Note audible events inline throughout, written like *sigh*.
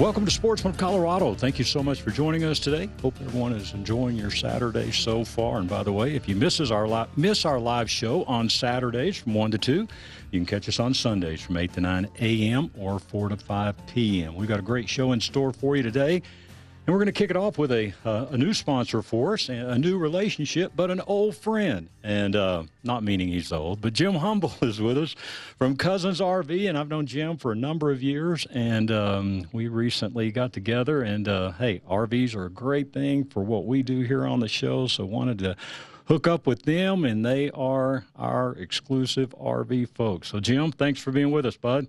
Welcome to Sportsman Colorado. Thank you so much for joining us today. Hope everyone is enjoying your Saturday so far. And by the way, if you misses our li- miss our live show on Saturdays from 1 to 2, you can catch us on Sundays from 8 to 9 a.m. or 4 to 5 p.m. We've got a great show in store for you today. And we're going to kick it off with a, uh, a new sponsor for us, a new relationship, but an old friend. And uh, not meaning he's old, but Jim Humble *laughs* is with us from Cousins RV. And I've known Jim for a number of years. And um, we recently got together. And uh, hey, RVs are a great thing for what we do here on the show. So wanted to hook up with them. And they are our exclusive RV folks. So, Jim, thanks for being with us, bud.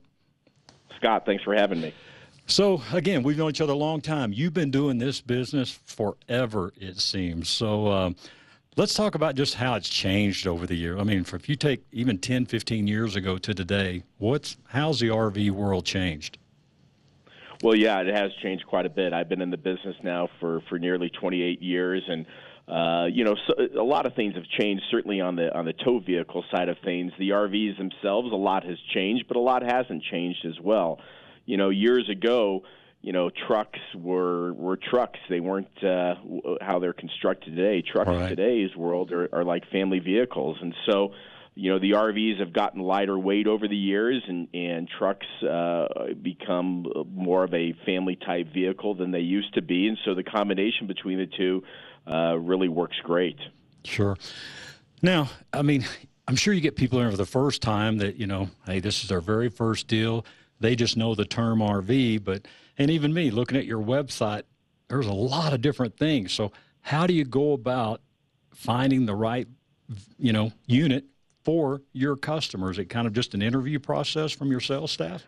Scott, thanks for having me. So again, we've known each other a long time. You've been doing this business forever, it seems. So uh, let's talk about just how it's changed over the year. I mean, if you take even 10, 15 years ago to today, what's how's the RV world changed? Well, yeah, it has changed quite a bit. I've been in the business now for for nearly 28 years, and uh, you know, so a lot of things have changed. Certainly on the on the tow vehicle side of things, the RVs themselves, a lot has changed, but a lot hasn't changed as well you know, years ago, you know, trucks were were trucks. They weren't uh, how they're constructed today. Trucks right. in today's world are, are like family vehicles, and so you know the RVs have gotten lighter weight over the years, and and trucks uh, become more of a family type vehicle than they used to be, and so the combination between the two uh, really works great. Sure. Now, I mean, I'm sure you get people in for the first time that you know, hey, this is our very first deal they just know the term RV. But and even me looking at your website, there's a lot of different things. So how do you go about finding the right, you know, unit for your customers? Is it kind of just an interview process from your sales staff?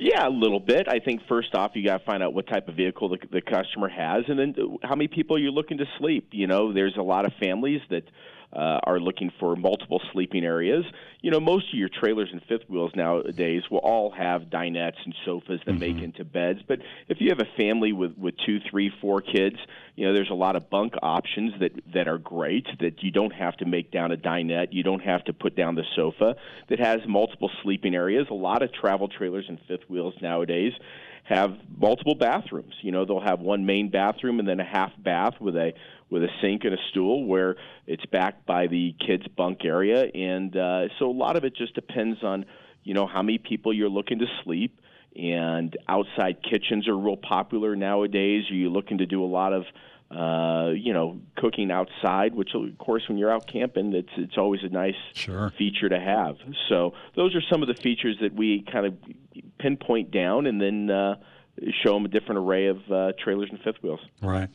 Yeah, a little bit. I think first off, you got to find out what type of vehicle the, the customer has, and then how many people you're looking to sleep. You know, there's a lot of families that uh, are looking for multiple sleeping areas. You know, most of your trailers and fifth wheels nowadays will all have dinettes and sofas that mm-hmm. make into beds. But if you have a family with with two, three, four kids, you know, there's a lot of bunk options that that are great. That you don't have to make down a dinette, you don't have to put down the sofa. That has multiple sleeping areas. A lot of travel trailers and fifth wheels nowadays have multiple bathrooms. You know, they'll have one main bathroom and then a half bath with a with a sink and a stool where it's backed by the kids' bunk area, and uh, so a lot of it just depends on you know how many people you're looking to sleep. And outside kitchens are real popular nowadays. Are you looking to do a lot of uh, you know, cooking outside, which of course when you're out camping, it's it's always a nice sure. feature to have. So those are some of the features that we kind of pinpoint down, and then uh, show them a different array of uh, trailers and fifth wheels. Right.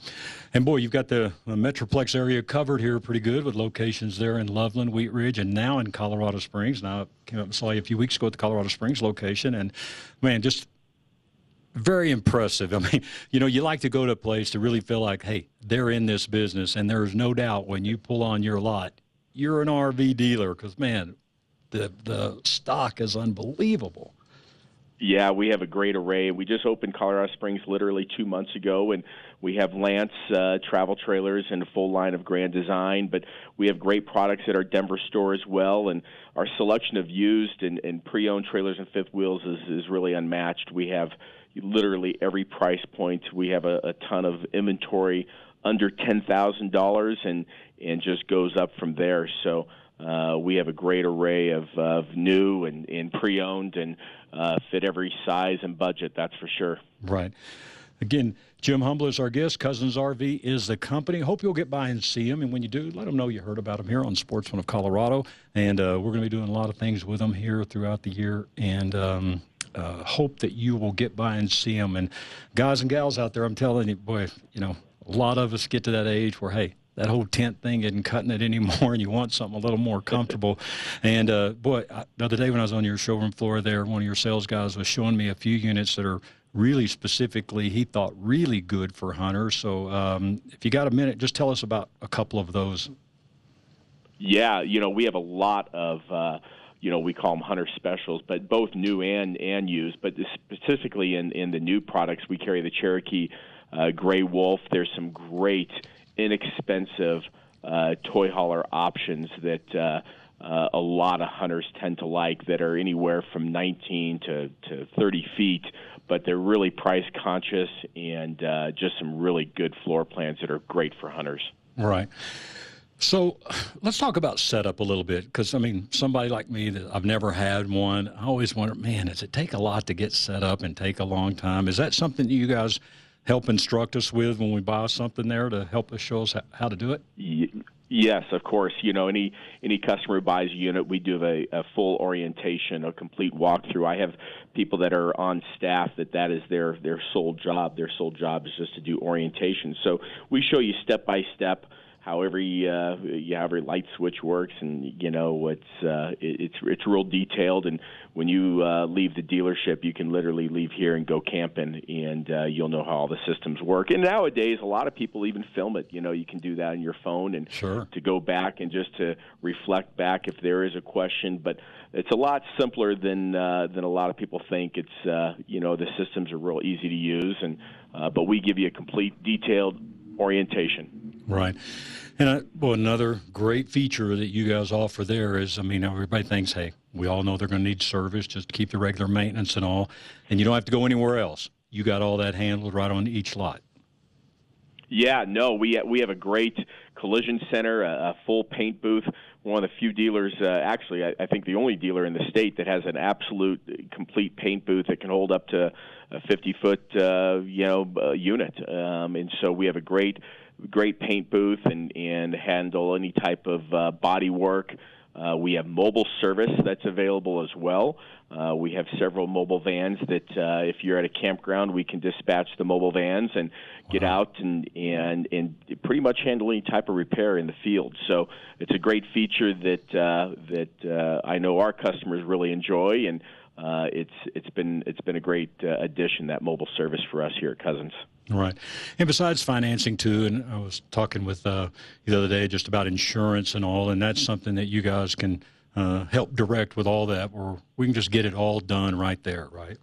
And boy, you've got the, the, Metroplex area covered here pretty good with locations there in Loveland, Wheat Ridge, and now in Colorado Springs. Now, I came up and saw you a few weeks ago at the Colorado Springs location, and man, just very impressive. I mean, *laughs* you know, you like to go to a place to really feel like, hey, they're in this business, and there's no doubt when you pull on your lot, you're an RV dealer because man, the the stock is unbelievable. Yeah, we have a great array. We just opened Colorado Springs literally two months ago, and we have Lance uh, travel trailers and a full line of Grand Design. But we have great products at our Denver store as well, and our selection of used and, and pre-owned trailers and fifth wheels is, is really unmatched. We have literally every price point. We have a, a ton of inventory under ten thousand dollars, and and just goes up from there. So uh, we have a great array of, of new and, and pre-owned and uh, fit every size and budget. That's for sure. Right. Again, Jim Humble is our guest. Cousins RV is the company. Hope you'll get by and see him. And when you do, let them know you heard about him here on Sportsman of Colorado. And uh, we're going to be doing a lot of things with him here throughout the year. And um, uh, hope that you will get by and see them. And guys and gals out there, I'm telling you, boy, you know, a lot of us get to that age where, hey, that whole tent thing isn't cutting it *laughs* anymore, and you want something a little more comfortable. and uh, boy, I, the other day when I was on your showroom floor there, one of your sales guys was showing me a few units that are really specifically he thought really good for hunters. So um, if you got a minute, just tell us about a couple of those. Yeah, you know, we have a lot of. Uh, you know, we call them hunter specials, but both new and and used. But specifically in in the new products, we carry the Cherokee uh, Grey Wolf. There's some great, inexpensive uh, toy hauler options that. Uh, uh, a lot of hunters tend to like that are anywhere from 19 to, to 30 feet, but they're really price conscious and uh, just some really good floor plans that are great for hunters. Right. So let's talk about setup a little bit because I mean, somebody like me that I've never had one, I always wonder, man, does it take a lot to get set up and take a long time? Is that something that you guys help instruct us with when we buy something there to help us show us how to do it? Yes, of course. You know, any any customer who buys a unit, we do a, a full orientation, a complete walkthrough. I have people that are on staff that that is their their sole job. Their sole job is just to do orientation. So we show you step by step how every uh, yeah, every light switch works, and you know it's uh, it's it's real detailed. And when you uh, leave the dealership, you can literally leave here and go camping, and uh, you'll know how all the systems work. And nowadays, a lot of people even film it. You know, you can do that on your phone, and sure. to go back and just to reflect back if there is a question. But it's a lot simpler than uh, than a lot of people think. It's uh, you know the systems are real easy to use, and uh, but we give you a complete detailed orientation. Right. And uh, well, another great feature that you guys offer there is, I mean, everybody thinks, hey, we all know they're going to need service just to keep the regular maintenance and all, and you don't have to go anywhere else. You got all that handled right on each lot. Yeah, no, we we have a great collision center, a, a full paint booth. One of the few dealers, uh, actually, I, I think the only dealer in the state that has an absolute complete paint booth that can hold up to a 50 foot, uh, you know, uh, unit. Um, and so we have a great great paint booth and, and handle any type of uh, body work. Uh, we have mobile service that's available as well. Uh, we have several mobile vans that, uh, if you're at a campground, we can dispatch the mobile vans and get wow. out and, and and pretty much handle any type of repair in the field. So it's a great feature that uh, that uh, I know our customers really enjoy, and uh, it's it's been it's been a great uh, addition that mobile service for us here at Cousins. Right, and besides financing too, and I was talking with uh, the other day just about insurance and all, and that's something that you guys can uh, help direct with all that, or we can just get it all done right there, right?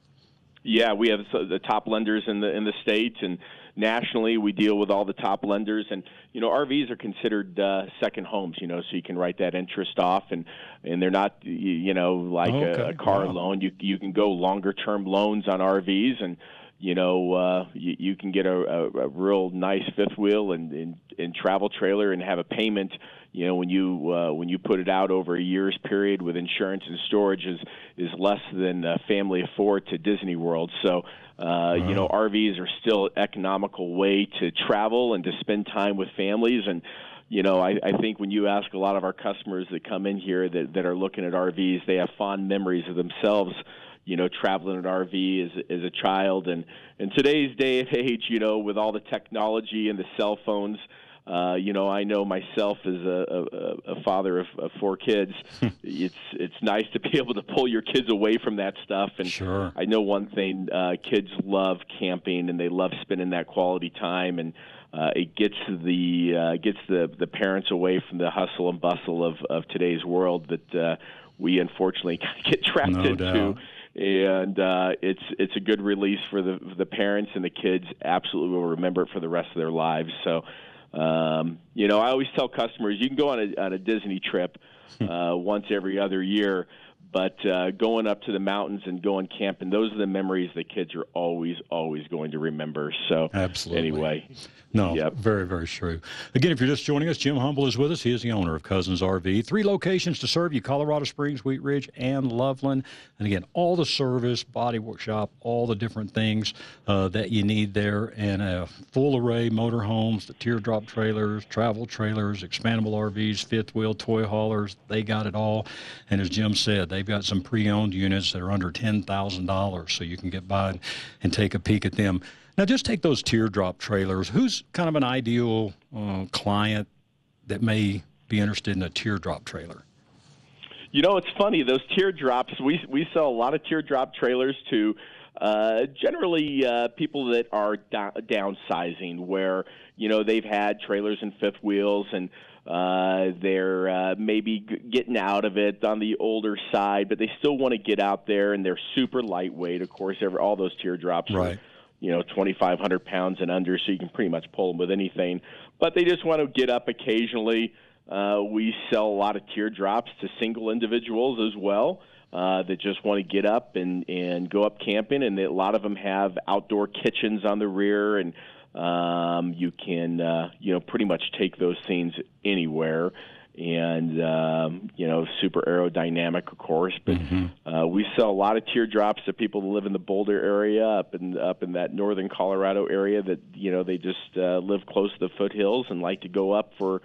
Yeah, we have the top lenders in the in the state, and nationally we deal with all the top lenders and you know RVs are considered uh, second homes you know so you can write that interest off and and they're not you know like okay. a, a car wow. loan you you can go longer term loans on RVs and you know uh, you, you can get a, a, a real nice fifth wheel and, and and travel trailer and have a payment you know when you uh, when you put it out over a year's period with insurance and storage is is less than a family afford to Disney World. So uh, You know, RVs are still economical way to travel and to spend time with families. And you know, I, I think when you ask a lot of our customers that come in here that, that are looking at RVs, they have fond memories of themselves you know, traveling an RV as as a child, and in today's day and age, you know, with all the technology and the cell phones, uh, you know, I know myself as a, a, a father of, of four kids. it's it's nice to be *laughs* able to pull your kids away from that stuff. And sure. I know one thing: uh, kids love camping and they love spending that quality time. And uh, it gets the uh, gets the the parents away from the hustle and bustle of of today's world that uh, we unfortunately *laughs* get trapped no into. Doubt and uh, it's it's a good release for the the parents and the kids. Absolutely will remember it for the rest of their lives. So um, you know, I always tell customers you can go on a, on a Disney trip *laughs* uh, once every other year, but uh, going up to the mountains and going camping, those are the memories that kids are always, always going to remember. So, absolutely. Anyway, no, yep. very, very true. Again, if you're just joining us, Jim Humble is with us. He is the owner of Cousins RV. Three locations to serve you Colorado Springs, Wheat Ridge, and Loveland. And again, all the service, body workshop, all the different things uh, that you need there, and a full array motorhomes, the teardrop trailers, travel trailers, expandable RVs, fifth wheel, toy haulers. They got it all. And as Jim said, they've got some pre owned units that are under $10,000, so you can get by and take a peek at them. Now, just take those teardrop trailers. Who's kind of an ideal uh, client that may be interested in a teardrop trailer? You know, it's funny those teardrops. We we sell a lot of teardrop trailers to uh, generally uh, people that are da- downsizing, where you know they've had trailers and fifth wheels and uh, they're uh, maybe g- getting out of it on the older side, but they still want to get out there, and they're super lightweight. Of course, every, all those teardrops right. are, you know, 2,500 pounds and under, so you can pretty much pull them with anything. But they just want to get up occasionally. Uh, we sell a lot of teardrops to single individuals as well. Uh, that just want to get up and and go up camping, and a lot of them have outdoor kitchens on the rear, and um, you can uh, you know pretty much take those things anywhere, and um, you know super aerodynamic, of course. But Mm-hmm. uh, we sell a lot of teardrops to people that live in the Boulder area, up in up in that northern Colorado area. That you know they just uh, live close to the foothills and like to go up for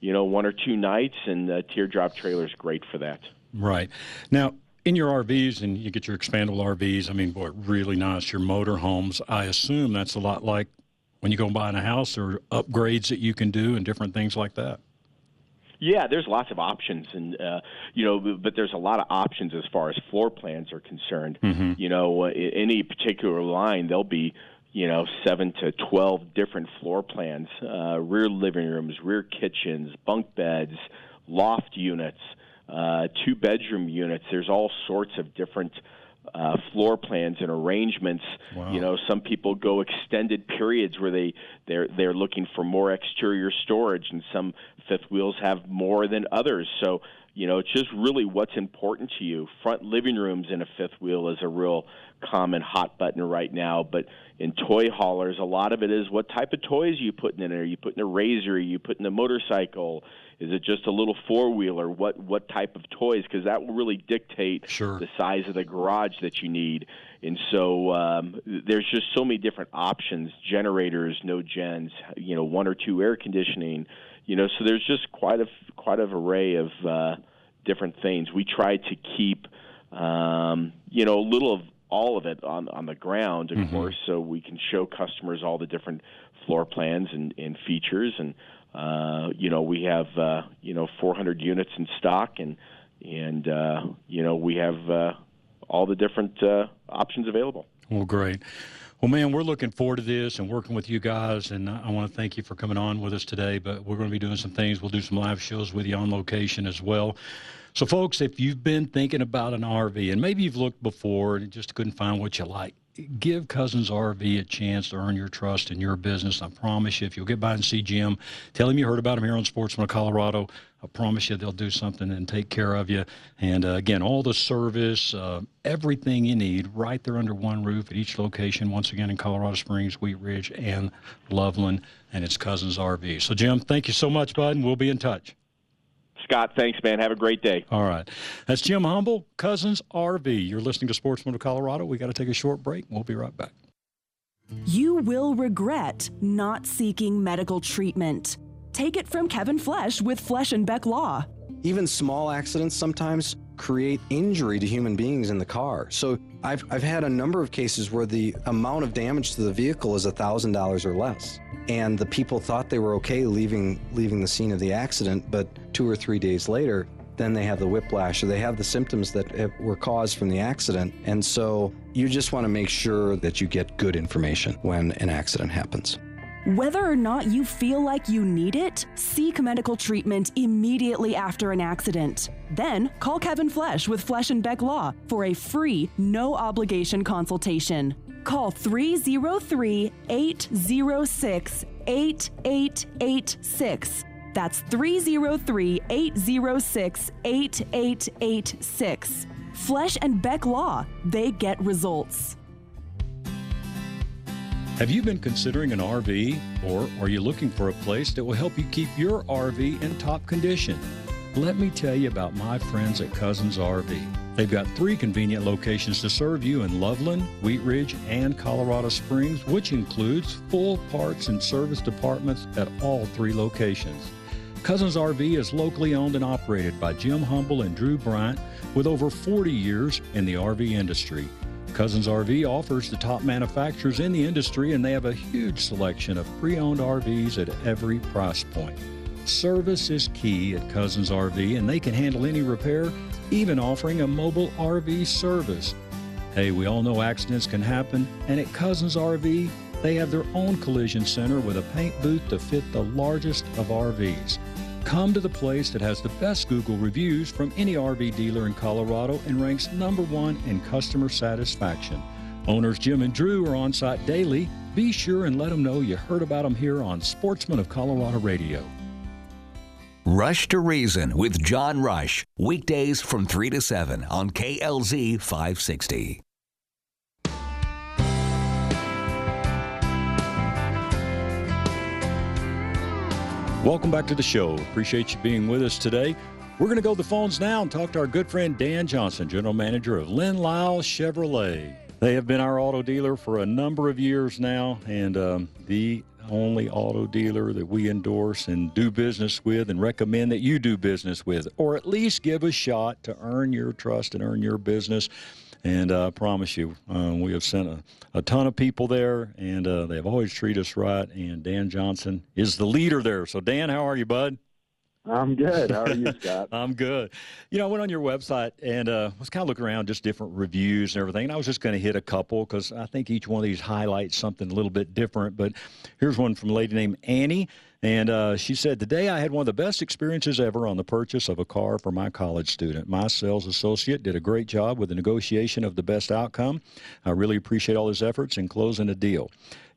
you know one or two nights, and uh, teardrop trailer's great for that. Right. Now, in your RVs, and you get your expandable RVs, I mean, boy, really nice. Your motor homes, I assume that's a lot like when you go and buying a house or upgrades that you can do and different things like that. Yeah, there's lots of options, and uh, you know, but there's a lot of options as far as floor plans are concerned. Mm-hmm. You know, uh, any particular line, there'll be you know seven to twelve different floor plans: uh, rear living rooms, rear kitchens, bunk beds, loft units, uh, two bedroom units. There's all sorts of different. Uh, floor plans and arrangements. Wow. You know, some people go extended periods where they they're they're looking for more exterior storage, and some fifth wheels have more than others. So you know, it's just really what's important to you. Front living rooms in a fifth wheel is a real common hot button right now, but in toy haulers, a lot of it is what type of toys are you putting in there? Are you putting a RZR? Are you putting a motorcycle? Is it just a little four wheeler? What what type of toys? Because that will really dictate Sure. the size of the garage that you need. And so um, there's just so many different options: generators, no gens, you know, one or two air conditioning. You know, so there's just quite a quite an array of uh, different things. We try to keep, um, you know, a little of all of it on on the ground, of course, so we can show customers all the different floor plans and, and features. And uh, you know, we have uh, you know 400 units in stock, and and uh, you know we have uh, all the different uh, options available. Well, great. Well, man, we're looking forward to this and working with you guys. And I want to thank you for coming on with us today. But we're going to be doing some things. We'll do some live shows with you on location as well. So, folks, if you've been thinking about an RV and maybe you've looked before and just couldn't find what you like, give Cousins RV a chance to earn your trust in your business. I promise you, if you'll get by and see Jim, tell him you heard about him here on Sportsman of Colorado. I promise you they'll do something and take care of you. And uh, again, all the service, uh, everything you need right there under one roof at each location, once again in Colorado Springs, Wheat Ridge, and Loveland, and it's Cousins RV. So, Jim, thank you so much, bud, and we'll be in touch. Scott, thanks, man. Have a great day. All right. That's Jim Humble, Cousins RV. You're listening to Sportsman of Colorado. We got to take a short break. We'll be right back. You will regret not seeking medical treatment. Take it from Kevin Flesh with Flesh and Beck Law. Even small accidents sometimes create injury to human beings in the car. So I've, I've had a number of cases where the amount of damage to the vehicle is $1,000 or less. And the people thought they were okay leaving, leaving the scene of the accident, but two or three days later, then they have the whiplash or they have the symptoms that have, were caused from the accident. And so you just want to make sure that you get good information when an accident happens. Whether or not you feel like you need it, seek medical treatment immediately after an accident. Then call Kevin Flesh with Flesh and Beck Law for a free, no obligation consultation. Call 303 806 8886. That's 303 806 8886. Flesh and Beck Law, they get results. Have you been considering an RV or are you looking for a place that will help you keep your RV in top condition? Let me tell you about my friends at Cousins RV. They've got three convenient locations to serve you in Loveland, Wheat Ridge, and Colorado Springs, which includes full parts and service departments at all three locations. Cousins RV is locally owned and operated by Jim Humble and Drew Bryant with over 40 years in the RV industry. Cousins RV offers the top manufacturers in the industry and they have a huge selection of pre owned RVs at every price point. Service is key at Cousins RV, and they can handle any repair, even offering a mobile RV service. Hey, we all know accidents can happen, and at Cousins RV, they have their own collision center with a paint booth to fit the largest of RVs. Come to the place that has the best Google reviews from any RV dealer in Colorado and ranks number one in customer satisfaction. Owners Jim and Drew are on site daily. Be sure and let them know you heard about them here on Sportsman of Colorado Radio. Rush to Reason with John Rush, weekdays from 3 to 7 on KLZ 560. Welcome back to the show. Appreciate you being with us today. We're going to go to the phones now and talk to our good friend Dan Johnson, General Manager of Lynn Lyle Chevrolet. They have been our auto dealer for a number of years now, and um, the only auto dealer that we endorse and do business with and recommend that you do business with, or at least give a shot to earn your trust and earn your business. And uh, I promise you, um, we have sent a, a, ton of people there, and uh, they've always treated us right. And Dan Johnson is the leader there. So, Dan, how are you, bud? I'm good. How are you, *laughs* Scott? I'm good. You know, I went on your website and uh, was kind of looking around just different reviews and everything. And I was just going to hit a couple because I think each one of these highlights something a little bit different. But here's one from a lady named Annie. And uh, she said, Today I had one of the best experiences ever on the purchase of a car for my college student. My sales associate did a great job with the negotiation of the best outcome. I really appreciate all his efforts in closing a deal.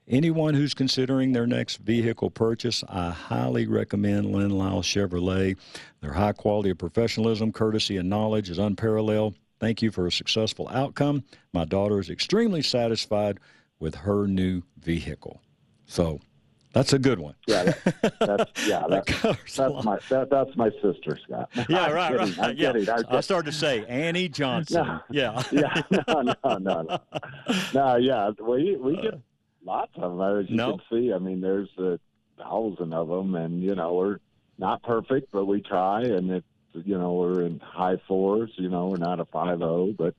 Anyone who's considering their next vehicle purchase, I highly recommend Lynn Lyle Chevrolet. Their high quality of professionalism, courtesy, and knowledge is unparalleled. Thank you for a successful outcome. My daughter is extremely satisfied with her new vehicle. So that's a good one. Yeah, that, that's yeah, *laughs* that, that's my that, that's my sister, Scott. *laughs* Yeah, I'm right, kidding, right. yeah. I started to say Annie Johnson. No, yeah, *laughs* yeah, no, no, no, no, no. Yeah, we we get lots of them. As you no. can see, I mean, there's a thousand of them, and you know we're not perfect, but we try, and it you know we're in high fours. You know, we're not a five zero, but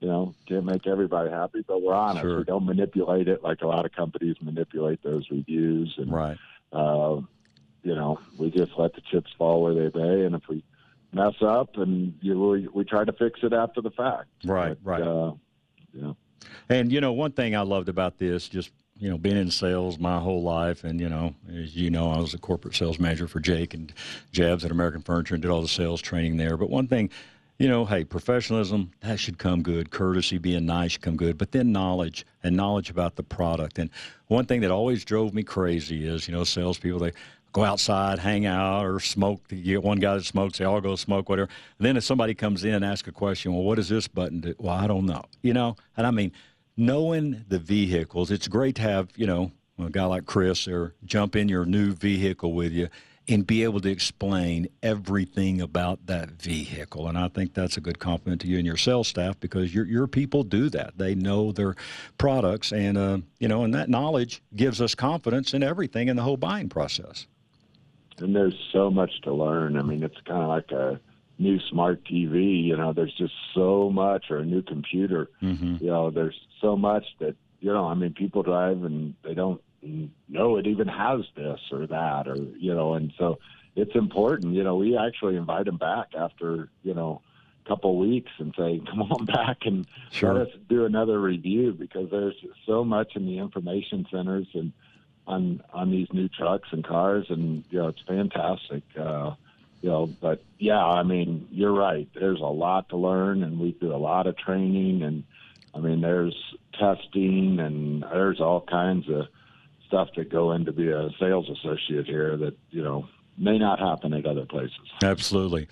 you know, can't make everybody happy, but we're honest. Sure. We don't manipulate it like a lot of companies manipulate those reviews. And, right. Uh, you know, we just let the chips fall where they may, and if we mess up, and you we, we try to fix it after the fact. Right. But, right. Uh, yeah. And you know, one thing I loved about this, just you know, being in sales my whole life, and you know, as you know, I was a corporate sales manager for Jake and Jabs at American Furniture and did all the sales training there. But one thing you know, hey, professionalism, that should come good. Courtesy, being nice come good. But then knowledge and knowledge about the product. And one thing that always drove me crazy is, you know, salespeople, they go outside, hang out, or smoke. You get one guy that smokes, they all go smoke, whatever. And then if somebody comes in and asks a question, well, what does this button do? Well, I don't know. You know, and I mean, knowing the vehicles, it's great to have, you know, a guy like Chris or jump in your new vehicle with you and be able to explain everything about that vehicle. And I think that's a good compliment to you and your sales staff because your your people do that. They know their products, and uh, you know, and that knowledge gives us confidence in everything in the whole buying process. And there's so much to learn. I mean, it's kind of like a new smart TV. You know, there's just so much, or a new computer. Mm-hmm. You know, there's so much that you know. I mean, people drive and they don't know it even has this or that or you know and so it's important you know we actually invite them back after you know a couple weeks and say *laughs* come on back and sure. let us do another review because there's so much in the information centers and on on these new trucks and cars and you know it's fantastic uh you know but yeah i mean you're right there's a lot to learn and we do a lot of training and i mean there's testing and there's all kinds of stuff that go into be a sales associate here that you know may not happen at other places. Absolutely.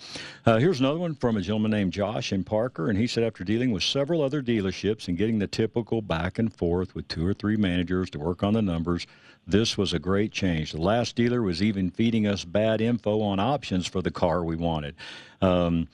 Uh, here's another one from a gentleman named Josh in Parker, and he said after dealing with several other dealerships and getting the typical back and forth with two or three managers to work on the numbers, this was a great change. The last dealer was even feeding us bad info on options for the car we wanted. Um,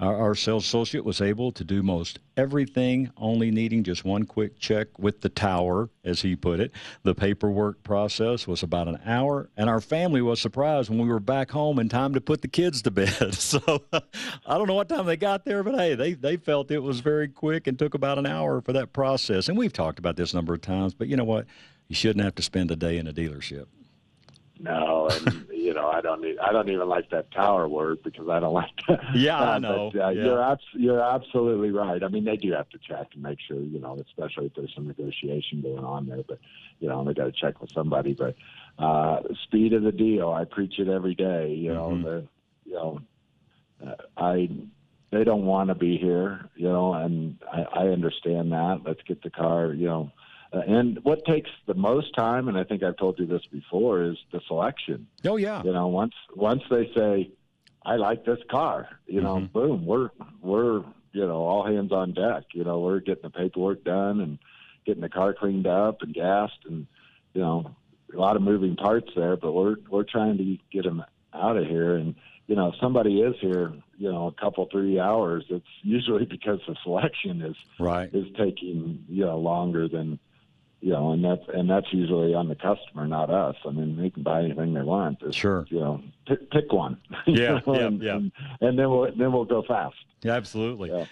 our, our sales associate was able to do most everything, only needing just one quick check with the tower, as he put it. The paperwork process was about an hour, and our family was surprised when we were back home in time to put the kids to bed. *laughs* So I don't know what time they got there, but hey, they, they felt it was very quick and took about an hour for that process. And we've talked about this a number of times, but you know what? You shouldn't have to spend a day in a dealership. No, and *laughs* you know, I don't need, I don't even like that tower word because I don't like that. Yeah, I *laughs* know. But, uh, yeah. You're abs- you're absolutely right. I mean, they do have to check and make sure, you know, especially if there's some negotiation going on there. But you know, they got to check with somebody. But uh, speed of the deal, I preach it every day. You know, Mhm. the, you know, uh, I they don't want to be here, you know, and I, I understand that. Let's get the car, you know. Uh, and what takes the most time, and I think I've told you this before, is the selection. oh yeah. You know, once once they say, "I like this car," you know, Mhm. boom, we're we're you know all hands on deck. You know, we're getting the paperwork done and getting the car cleaned up and gassed, and you know, a lot of moving parts there. But we're we're trying to get them out of here. And you know, if somebody is here, you know, a couple three hours, it's usually *laughs* because the selection is Right. is taking you know longer than you know, and that's and that's usually on the customer, not us. I mean, they can buy anything they want. It's, Sure. you know, pick, pick one. *laughs* you Yeah, know, yeah, and, yeah. And, and then we'll then we'll go fast. Yeah, absolutely. Yeah.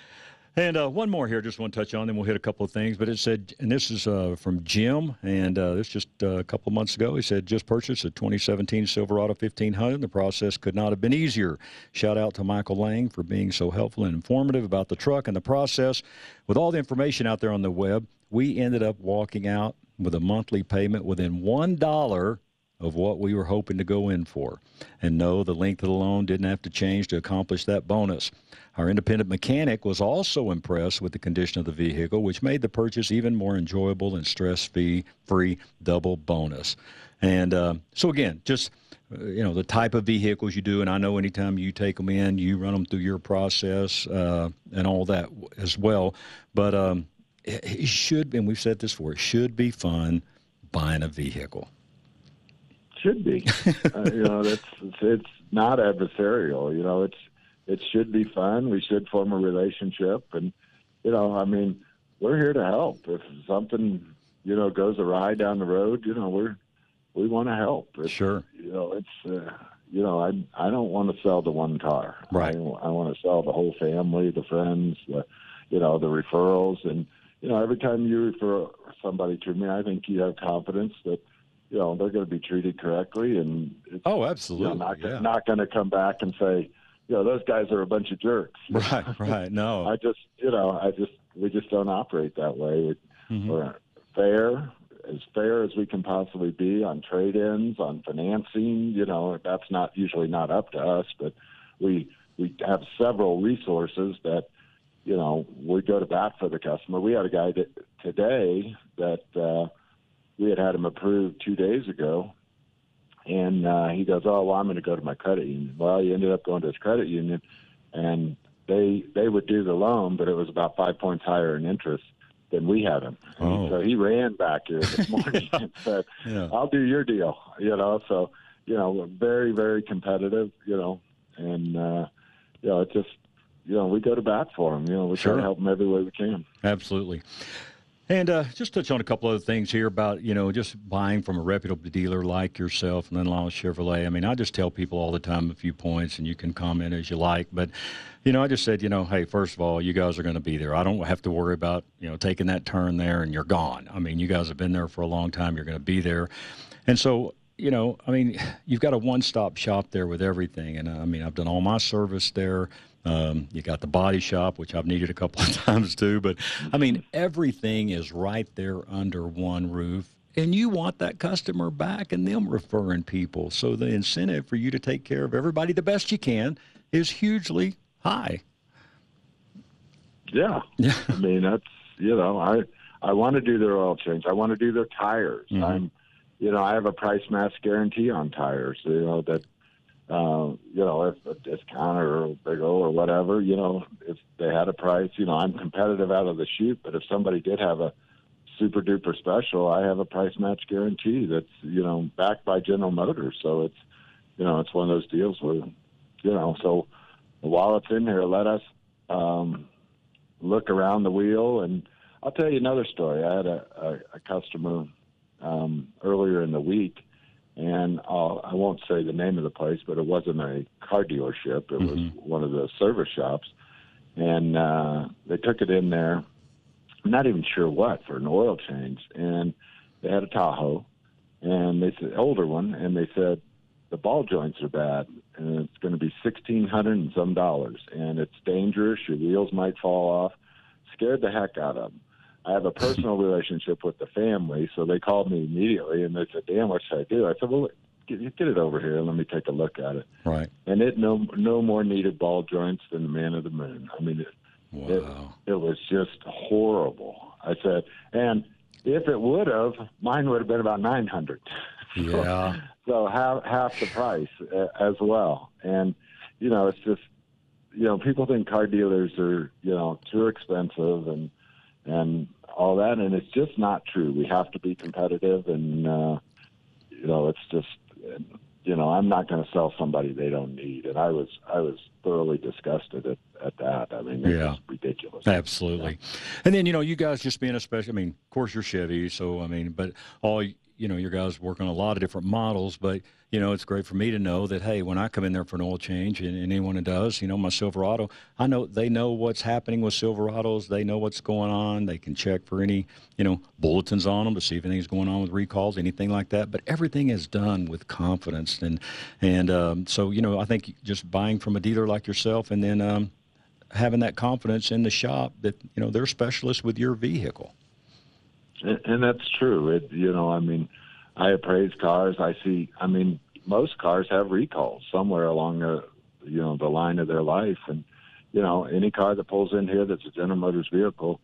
And uh, one more here, just want to touch on, then we'll hit a couple of things. But it said, and this is uh, from Jim, and uh, this just uh, a couple months ago. He said, just purchased a 2017 Silverado 1500. The process could not have been easier. Shout out to Michael Lang for being so helpful and informative about the truck and the process. With all the information out there on the web, we ended up walking out with a monthly payment within one dollar of what we were hoping to go in for. And no, the length of the loan didn't have to change to accomplish that bonus. Our independent mechanic was also impressed with the condition of the vehicle, which made the purchase even more enjoyable and stress free free double bonus. And uh, so, again, just uh, you know the type of vehicles you do, and I know anytime you take them in, you run them through your process uh, and all that as well. But um, it, it should, and we've said this before, it should be fun buying a vehicle. Should be. uh, you know, that's it's, it's not adversarial. You know, it's it should be fun. We should form a relationship, and you know, I mean, we're here to help. If something you know goes awry down the road, you know, we're we want to help. It's, Sure. You know, it's uh, you know, I I don't want to sell the one car. Right. I, I want to sell the whole family, the friends, the you know, the referrals, and you know, every time you refer somebody to me, I think you have confidence that you know they're going to be treated correctly, and it's Oh, you know, absolutely. not yeah. not going to come back and say, you know, those guys are a bunch of jerks. *laughs* Right, right. No. I just, you know, I just we just don't operate that way. Mhm. We're fair, as fair as we can possibly be on trade-ins, on financing. You know, that's not usually not up to us, but we we have several resources that you know we go to bat for the customer. We had a guy that today that uh, we had had him approved two days ago, and uh, he goes, "Oh, well, I'm going to go to my credit union." Well, he ended up going to his credit union, and they they would do the loan, but it was about five points higher in interest than we had him. Oh. So he ran back here this *laughs* morning and said, Yeah. "I'll do your deal." You know, so you know, very very competitive. You know, and uh, you know, it just you know, we go to bat for him. You know, we try to help him every way we can. Absolutely. And uh, just touch on a couple other things here about you know just buying from a reputable dealer like yourself and Lynn Lyle Chevrolet. I mean, I just tell people all the time a few points, and you can comment as you like. But you know, I just said, you know, hey, first of all, you guys are going to be there. I don't have to worry about you know taking that turn there and you're gone. I mean, you guys have been there for a long time. You're going to be there, and so you know, I mean, *sighs* you've got a one-stop shop there with everything. And uh, I mean, I've done all my service there. Um, you got the body shop, which I've needed a couple *laughs* of times too. But I mean, everything is right there under one roof. And you want that customer back and them referring people. So the incentive for you to take care of everybody the best you can is hugely high. Yeah. Yeah. I mean, that's you know, I I want to do their oil change. I want to do their tires. Mhm. I'm, you know, I have a price match guarantee on tires. You know that, uh, you know, if a discount or Big O or whatever, you know, if they had a price, you know, I'm competitive out of the chute. But if somebody did have a super duper special, I have a price match guarantee that's you know backed by General Motors. So it's, you know, it's one of those deals where, you know, so while it's in here, let us. Um, look around the wheel. And I'll tell you another story. I had a, a, a customer um, earlier in the week, and I'll, I won't say the name of the place, but it wasn't a car dealership. It was one of the service shops. And uh, they took it in there, I'm not even sure what, for an oil change. And they had a Tahoe, and they said, older one, and they said, the ball joints are bad, and it's going to be sixteen hundred and some dollars, and it's dangerous. Your wheels might fall off. Scared the heck out of them. I have a personal *laughs* relationship with the family, so they called me immediately and they said, "Dan, what should I do?" I said, "Well, get, get it over here and let me take a look at it." Right. And it no no more needed ball joints than the man of the moon. I mean, it, Wow. it, it was just horrible. I said, and if it would have, mine would have been about nine hundred. *laughs* Yeah. so half half the price uh, as well. And you know, it's just you know, people think car dealers are you know too expensive and and all that, and it's just not true. We have to be competitive, and uh, you know, it's just you know, I'm not going to sell somebody they don't need, and I was I was thoroughly disgusted at, at that. I mean, it's Yeah. ridiculous. Absolutely. And then, you know, you guys just being a special, I mean, of course you're Chevy, so, I mean, but all, you know, your guys work on a lot of different models, but, you know, it's great for me to know that, hey, when I come in there for an oil change and, and anyone who does, you know, my Silverado, I know they know what's happening with Silverados. They know what's going on. They can check for any, you know, bulletins on them to see if anything's going on with recalls, anything like that. But everything is done with confidence. And, and um, so, you know, I think just buying from a dealer like yourself and then, um, having that confidence in the shop that you know they're specialists with your vehicle. And, and that's true. It, you know, I mean, I appraise cars. I see. I mean, most cars have recalls somewhere along the, you know, the line of their life. And you know, any car that pulls in here that's a General Motors vehicle,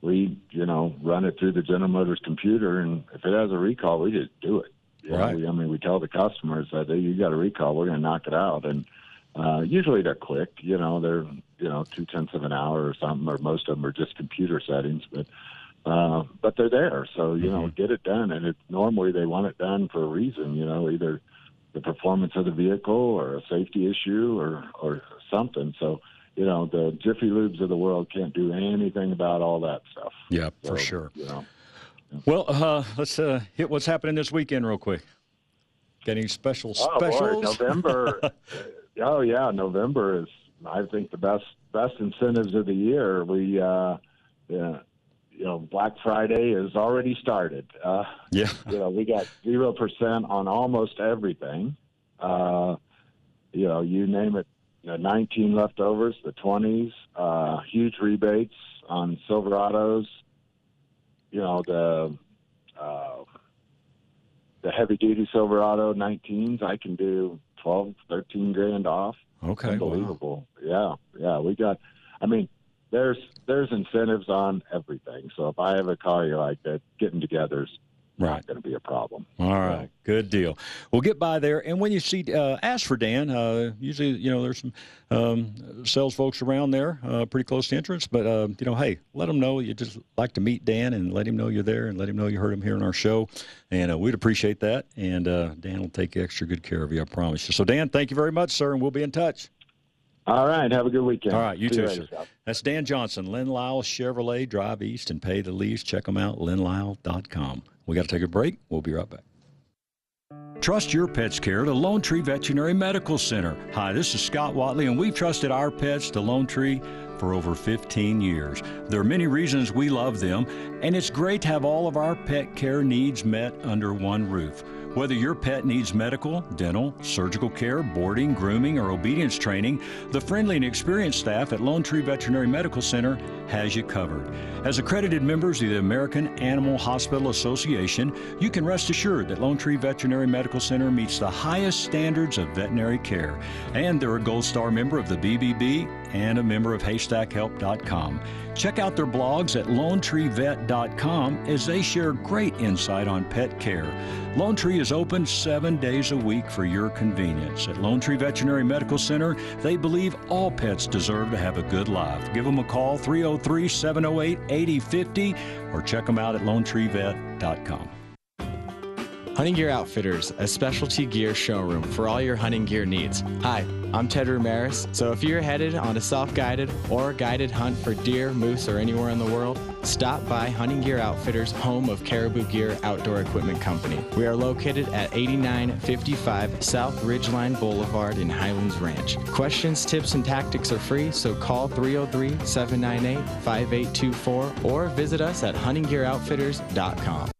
we, you know, run it through the General Motors computer, and if it has a recall, we just do it. You know, Right. we, I mean, we tell the customers that hey, you got a recall, we're going to knock it out, and uh, usually they're quick. You know, they're you know two tenths of an hour or something, or most of them are just computer settings, but uh, but they're there. So you know, get it done. And it normally they want it done for a reason. You know, either the performance of the vehicle or a safety issue or or something. So you know, the Jiffy Lubes of the world can't do anything about all that stuff. Yeah, So, for sure. You know. Well, uh, let's uh, hit what's happening this weekend real quick. Got any special Oh specials? boy, November. *laughs* oh yeah, November is I think the best best incentives of the year. We uh, yeah, you know Black Friday has already started. Uh, yeah. you know we got zero percent on almost everything. Uh, you know you name it. The 19 leftovers, the 20s, uh, huge rebates on Silverados. You know the uh, the heavy duty Silverado 19s, I can do 12, 13 grand off. Okay. wow. Unbelievable. Yeah, yeah. We got. I mean, there's there's incentives on everything. So if I have a car you like that, getting together's Right. not going to be a problem. All right, good deal. We'll get by there, and when you see, uh, ask for Dan. Uh, usually, you know, there's some um, sales folks around there, uh, pretty close to entrance. But uh, you know, hey, let them know you just like to meet Dan, and let him know you're there, and let him know you heard him here on our show, and uh, we'd appreciate that. And uh, Dan will take extra good care of you, I promise you. So, Dan, thank you very much, sir, and we'll be in touch. All right. Have a good weekend. All right, you See too, later, sir. That's Dan Johnson, Lynn Lyle Chevrolet. Drive east and pay the lease. Check them out, lynnlyle.com. We got to take a break. We'll be right back. Trust your pet's care to Lone Tree Veterinary Medical Center. Hi, this is Scott Watley, and we've trusted our pets to Lone Tree for over 15 years. There are many reasons we love them, and it's great to have all of our pet care needs met under one roof. Whether your pet needs medical, dental, surgical care, boarding, grooming, or obedience training, the friendly and experienced staff at Lone Tree Veterinary Medical Center has you covered. As accredited members of the American Animal Hospital Association, you can rest assured that Lone Tree Veterinary Medical Center meets the highest standards of veterinary care. And they're a Gold Star member of the BBB and a member of HaystackHelp.com. Check out their blogs at LoneTreeVet.com as they share great insight on pet care. Lone Tree is open seven days a week for your convenience. At Lone Tree Veterinary Medical Center, they believe all pets deserve to have a good life. Give them a call 303 708 8050 or check them out at LoneTreeVet.com. Hunting Gear Outfitters, a specialty gear showroom for all your hunting gear needs. Hi, I'm Ted Ramirez. So if you're headed on a self guided or guided hunt for deer, moose, or anywhere in the world, stop by Hunting Gear Outfitters, home of Caribou Gear Outdoor Equipment Company. We are located at 8955 South Ridgeline Boulevard in Highlands Ranch. Questions, tips, and tactics are free, so call 303 798 5824 or visit us at huntinggearoutfitters.com.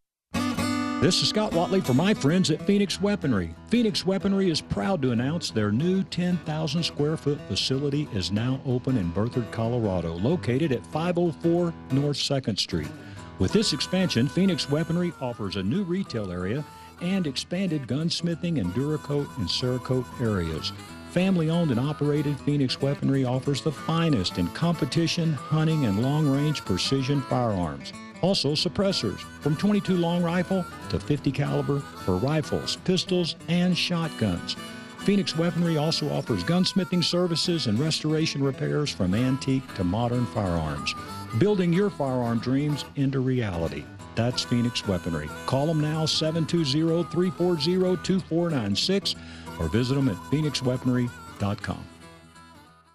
This is Scott Watley for my friends at Phoenix Weaponry. Phoenix Weaponry is proud to announce their new 10,000 square foot facility is now open in Berthoud, Colorado, located at 504 North 2nd Street. With this expansion, Phoenix Weaponry offers a new retail area and expanded gunsmithing and Duracoat and Cerakote areas. Family owned and operated, Phoenix Weaponry offers the finest in competition, hunting, and long range precision firearms. Also, suppressors from 22 long rifle to 50 caliber for rifles, pistols, and shotguns. Phoenix Weaponry also offers gunsmithing services and restoration repairs from antique to modern firearms, building your firearm dreams into reality. That's Phoenix Weaponry. Call them now 720 340 2496 or visit them at phoenixweaponry.com.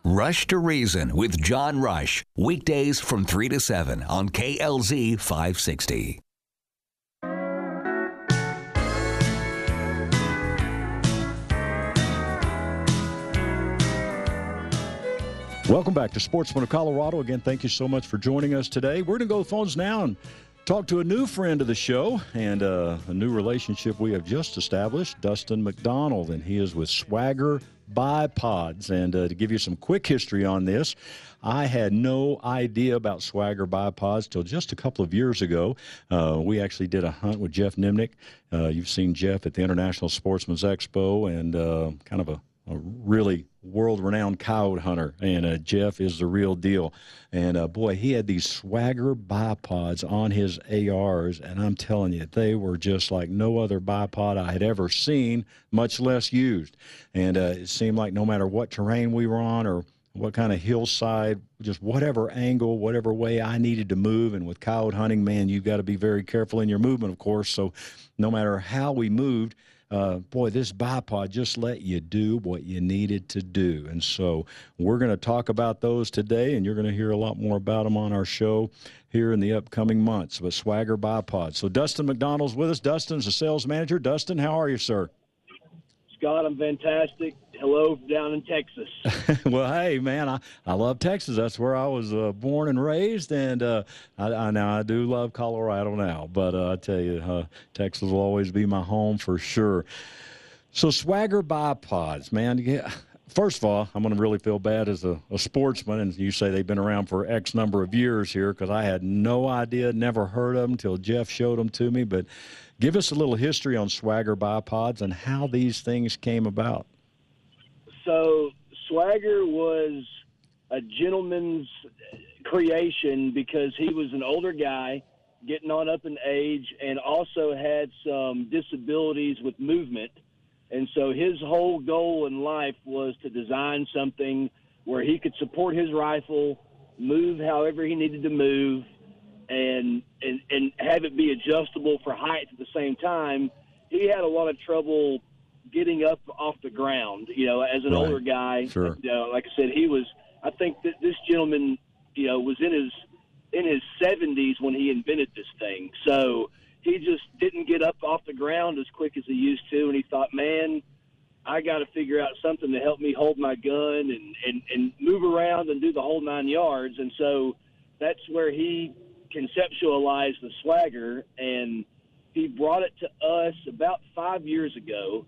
Rush to Reason with John Rush. Weekdays from 3 to 7 on KLZ 560. Welcome back to Sportsman of Colorado. Again, thank you so much for joining us today. We're going to go phones now and talk to a new friend of the show and uh, a new relationship we have just established, Dustin McDonald, and he is with Swagger bipods. And uh, to give you some quick history on this, I had no idea about Swagger bipods till just a couple of years ago. Uh, we actually did a hunt with Jeff Nimnick. Uh, you've seen Jeff at the International Sportsman's Expo and uh, kind of a, a really world renowned coyote hunter, and uh, Jeff is the real deal. And uh, boy, he had these swagger bipods on his ARs, and I'm telling you, they were just like no other bipod I had ever seen, much less used. And uh, it seemed like no matter what terrain we were on or what kind of hillside, just whatever angle, whatever way I needed to move. And with coyote hunting, man, you've got to be very careful in your movement, of course. So no matter how we moved, uh, boy, this bipod just let you do what you needed to do. And so we're going to talk about those today, and you're going to hear a lot more about them on our show here in the upcoming months with Swagger Bipod. So Dustin McDonald's with us. Dustin's the sales manager. Dustin, how are you, sir? Scott, I'm fantastic. Hello down in Texas. *laughs* well, hey, man, I, I love Texas. That's where I was uh, born and raised, and uh, I, I now I do love Colorado now. But uh, I tell you, uh, Texas will always be my home for sure. So Swagger bipods, man. Yeah, first of all, I'm going to really feel bad as a, a, sportsman, and you say they've been around for X number of years here because I had no idea, never heard of them until Jeff showed them to me. But give us a little history on Swagger bipods and how these things came about. So Swagger was a gentleman's creation because he was an older guy getting on up in age and also had some disabilities with movement and so his whole goal in life was to design something where he could support his rifle, move however he needed to move, and and and have it be adjustable for height at the same time. He had a lot of trouble getting up off the ground. You know, as an right. older guy, sure. you uh, know, like I said, he was. I think that this gentleman, you know, was in his in his 70s when he invented this thing. So he just didn't get up off the ground as quick as he used to, and he thought, man, I got to figure out something to help me hold my gun and, and and move around and do the whole nine yards. And so that's where he conceptualized the swagger, and he brought it to us about five years ago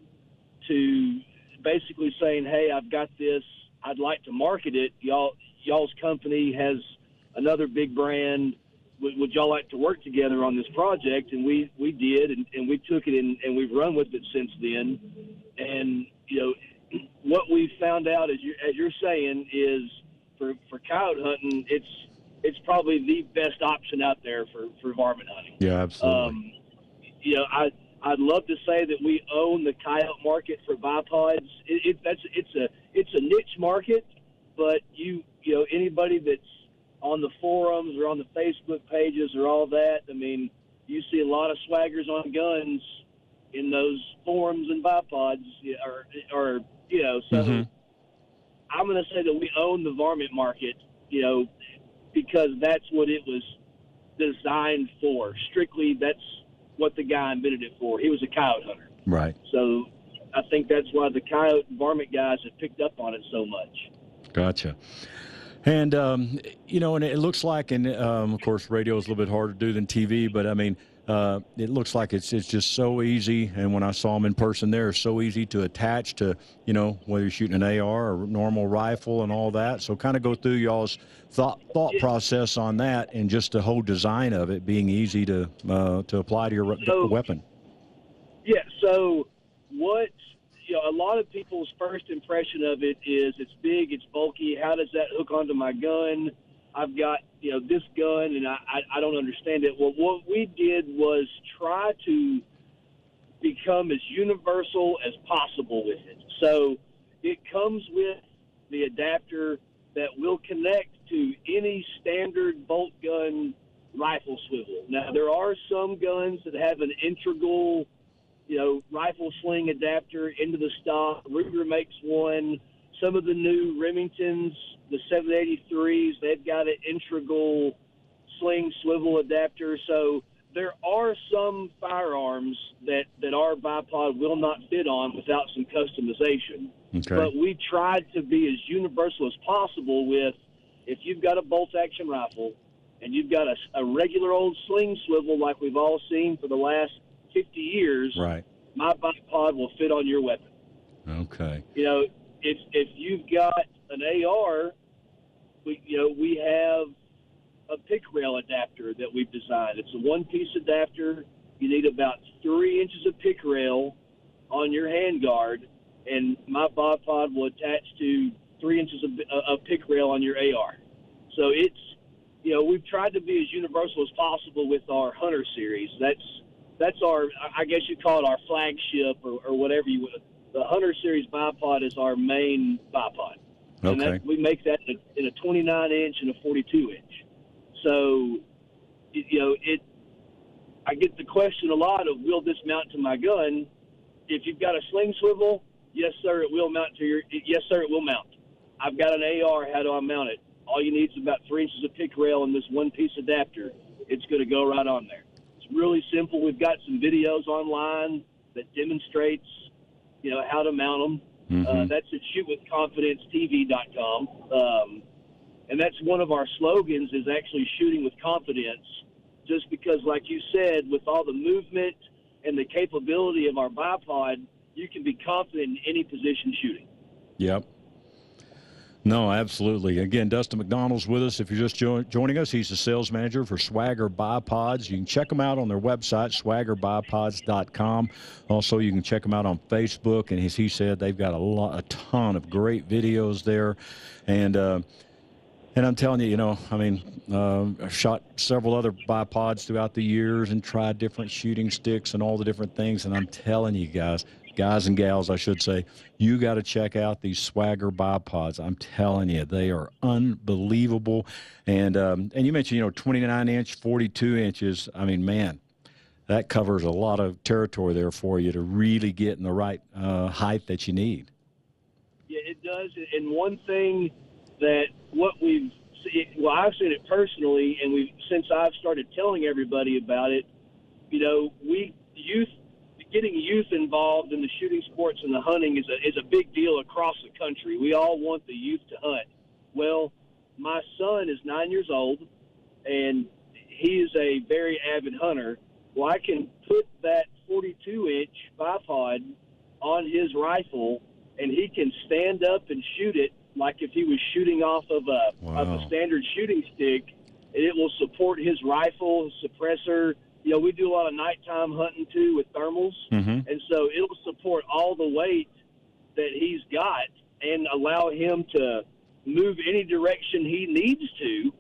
to basically saying, "Hey, I've got this. I'd like to market it. Y'all, y'all's company has another big brand would, would y'all like to work together on this project? And we, we did, and, and we took it and, and we've run with it since then. And, you know, *clears throat* what we found out, as, you, as you're saying, is for, for coyote hunting, it's, it's probably the best option out there for, for varmint hunting. Yeah, absolutely. Um, you know, I, I'd love to say that we own the coyote market for bipods. It, it, that's it's a it's a niche market, but you you know anybody that's on the forums or on the Facebook pages or all that. I mean, you see a lot of swaggers on guns in those forums and bipods, or, or you know, so mm-hmm. I'm going to say that we own the varmint market, you know, because that's what it was designed for. Strictly, that's what the guy invented it for. He was a coyote hunter. Right. So I think that's why the coyote and varmint guys have picked up on it so much. Gotcha. And um, you know, and it looks like, and um, of course, radio is a little bit harder to do than TV. But I mean, uh, it looks like it's it's just so easy. And when I saw them in person, there, it's so easy to attach to you know whether you're shooting an AR or normal rifle and all that. So kind of go through y'all's thought thought process on that and just the whole design of it being easy to uh, to apply to your So- weapon. Yeah. So what you know, a lot of people's first impression of it is it's big, it's bulky. How does that hook onto my gun? I've got you know this gun, and I I, I don't understand it. Well, what we did was try to become as universal as possible with it. So it comes with the adapter that will connect to any standard bolt gun rifle swivel. Now there are some guns that have an integral you know, rifle sling adapter into the stock. Ruger makes one. Some of the new Remingtons, the 783s, they've got an integral sling swivel adapter. So there are some firearms that, that our bipod will not fit on without some customization. Okay. But we tried to be as universal as possible with if you've got a bolt action rifle and you've got a, a regular old sling swivel like we've all seen for the last 50 years, Right. my bipod will fit on your weapon. Okay. You know, if if you've got an AR, we you know we have a pick rail adapter that we've designed. It's a one piece adapter. You need about three inches of pick rail on your handguard, and my bipod will attach to three inches of, of pick rail on your AR. So it's you know we've tried to be as universal as possible with our Hunter series. That's that's our I guess you call it our flagship or, or whatever you would. The Hunter series bipod is our main bipod. And Okay. that, we make that in a, in a 29 inch and a 42 inch. So, you know, it. I get the question a lot of, will this mount to my gun? If you've got a sling swivel, yes, sir, it will mount to your. Yes, sir, it will mount. I've got an AR. How do I mount it? All you need is about three inches of pick rail and this one piece adapter. It's going to go right on there. It's really simple. We've got some videos online that demonstrates, you know, how to mount them. Uh, that's at shootwithconfidencetv.com. Um, and that's one of our slogans is actually shooting with confidence. Just because, like you said, with all the movement and the capability of our bipod, you can be confident in any position shooting. Yep. No, absolutely. Again, Dustin McDonald's with us. If you're just jo- joining us, he's the sales manager for Swagger Bipods. You can check them out on their website, swaggerbipods.com. Also, you can check them out on Facebook. And as he said, they've got a lot, a ton of great videos there. And, uh, and I'm telling you, you know, I mean, um, I've shot several other bipods throughout the years and tried different shooting sticks and all the different things. And I'm telling you guys, guys and gals, I should say, you got to check out these Swagger bipods. I'm telling you, they are unbelievable. And um, and you mentioned, you know, 29 inch, 42 inches. I mean, man, that covers a lot of territory there for you to really get in the right uh, height that you need. Yeah, it does. And one thing that what we've well, I've seen it personally, and we since I've started telling everybody about it. You know, we youth getting youth involved in the shooting sports and the hunting is a is a big deal across the country. We all want the youth to hunt. Well, my son is nine years old, and he is a very avid hunter. Well, I can put that 42 inch bipod on his rifle, and he can stand up and shoot it like if he was shooting off of a of a standard shooting stick, and it will support his rifle suppressor. You know, we do a lot of nighttime hunting too with thermals, Mm-hmm. and so it'll support all the weight that he's got and allow him to move any direction he needs to,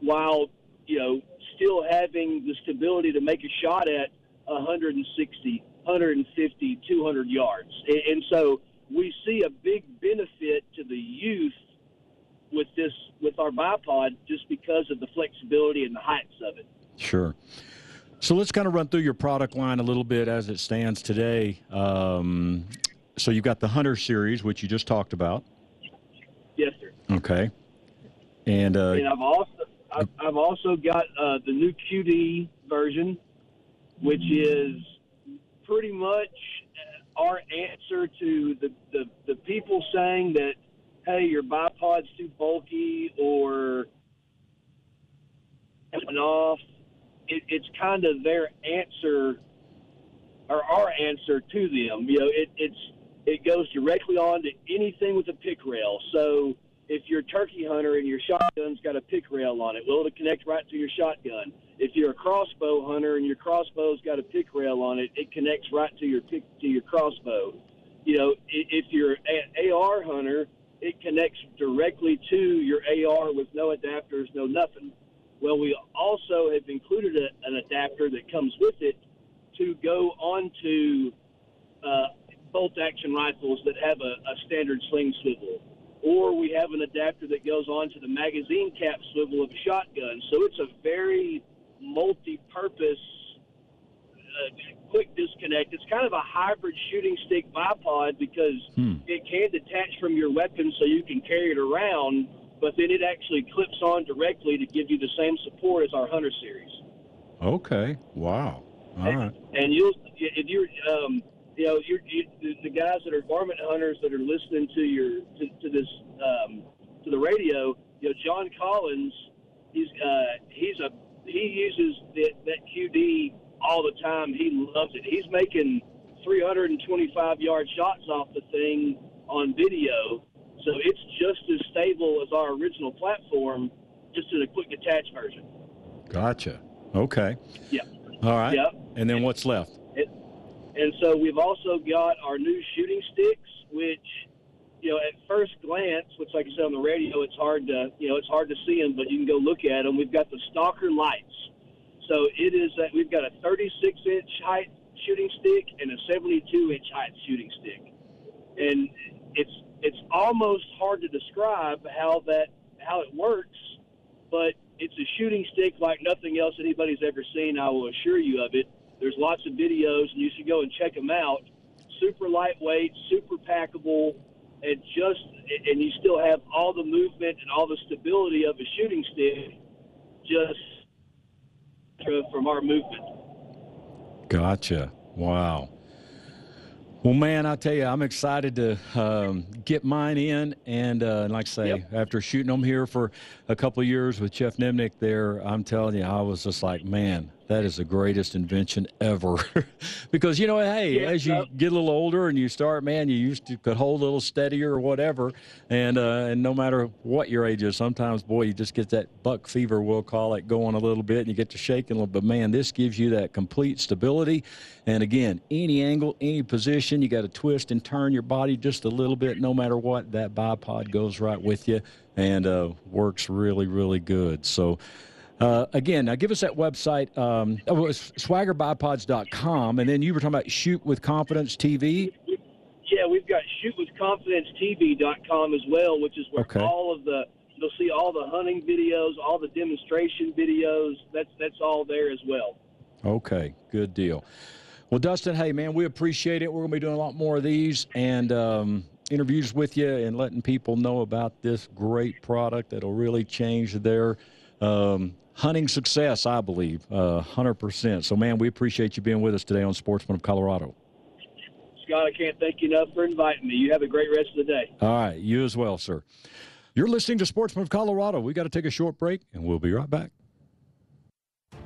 while you know still having the stability to make a shot at 160, 150, 200 yards. And, and so we see a big benefit to the youth with this with our bipod just because of the flexibility and the heights of it. Sure. So let's kind of run through your product line a little bit as it stands today. Um, so you've got the Hunter series, which you just talked about. Yes, sir. Okay. And uh, and I've also I've, I've also got uh, the new QD version, which is pretty much our answer to the, the, the people saying that hey your bipod's too bulky or off. It, it's kind of their answer or our answer to them. You know, it, it's it goes directly on to anything with a pick rail. So if you're a turkey hunter and your shotgun's got a pick rail on it, well, it'll connect right to your shotgun. If you're a crossbow hunter and your crossbow's got a pick rail on it, it connects right to your pick to your crossbow. You know, if you're an AR hunter, it connects directly to your AR with no adapters, no nothing. Well, we also have included a, an adapter that comes with it to go onto uh, bolt action rifles that have a, a standard sling swivel. Or we have an adapter that goes onto the magazine cap swivel of a shotgun. So it's a very multi purpose uh, quick disconnect. It's kind of a hybrid shooting stick bipod because hmm. it can detach from your weapon so you can carry it around, but then it actually clips on directly to give you the same support as our Hunter series. Okay. Wow. All and, right. And you'll if you're um, you know you're, you, the guys that are varmint hunters that are listening to your to, to this um, to the radio. You know, John Collins. He's uh, he's a he uses that, that QD all the time. He loves it. He's making 325 yard shots off the thing on video, so it's just as stable as our original platform, just in a quick detach version. Gotcha. Okay. Yeah. All right. Yep. And then what's left? It, and so we've also got our new shooting sticks, which you know, at first glance, which like I said on the radio, it's hard to you know it's hard to see them, but you can go look at them. We've got the Stalker lights, so it is that we've got a 36 inch height shooting stick and a 72 inch height shooting stick, and it's it's almost hard to describe how that how it works, but it's a shooting stick like nothing else anybody's ever seen. I will assure you of it. There's lots of videos, and you should go and check them out. Super lightweight, super packable, and just and you still have all the movement and all the stability of a shooting stick, just from our movement. Gotcha. Wow. Well, man, I tell you, I'm excited to um, get mine in, and, uh, and like I say, yep. after shooting them here for a couple of years with Jeff Nimnick, there, I'm telling you, I was just like, man, that is the greatest invention ever. *laughs* because, you know, hey, yeah, as you get a little older and you start, man, you used to could hold a little steadier or whatever. And, uh, and no matter what your age is, sometimes, boy, you just get that buck fever, we'll call it, going a little bit and you get to shaking a little bit. Man, this gives you that complete stability. And again, any angle, any position, you got to twist and turn your body just a little bit, no matter what. That bipod goes right with you and uh, works really, really good. So, uh, again, now give us that website, um, oh, swaggerbipods.com, and then you were talking about Shoot with Confidence TV. Yeah, we've got shootwithconfidencetv.com as well, which is where okay. all of the you'll see all the hunting videos, all the demonstration videos. That's that's all there as well. Okay, good deal. Well, Dustin, hey man, we appreciate it. We're going to be doing a lot more of these and um, interviews with you and letting people know about this great product that'll really change their um, hunting success, I believe, uh, 100%. So, man, we appreciate you being with us today on Sportsman of Colorado. Scott, I can't thank you enough for inviting me. You have a great rest of the day. All right. You as well, sir. You're listening to Sportsman of Colorado. We got to take a short break, and we'll be right back.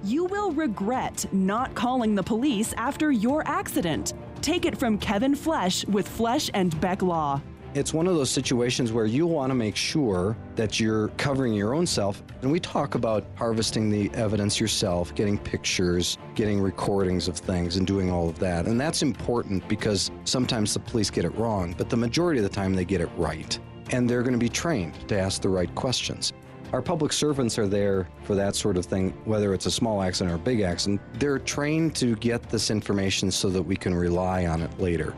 You will regret not calling the police after your accident. Take it from Kevin Flesh with Flesh and Beck Law. It's one of those situations where you want to make sure that you're covering your own self. And we talk about harvesting the evidence yourself, getting pictures, getting recordings of things, and doing all of that. And that's important because sometimes the police get it wrong, but the majority of the time they get it right. And they're going to be trained to ask the right questions. Our public servants are there for that sort of thing, whether it's a small accident or a big accident. They're trained to get this information so that we can rely on it later.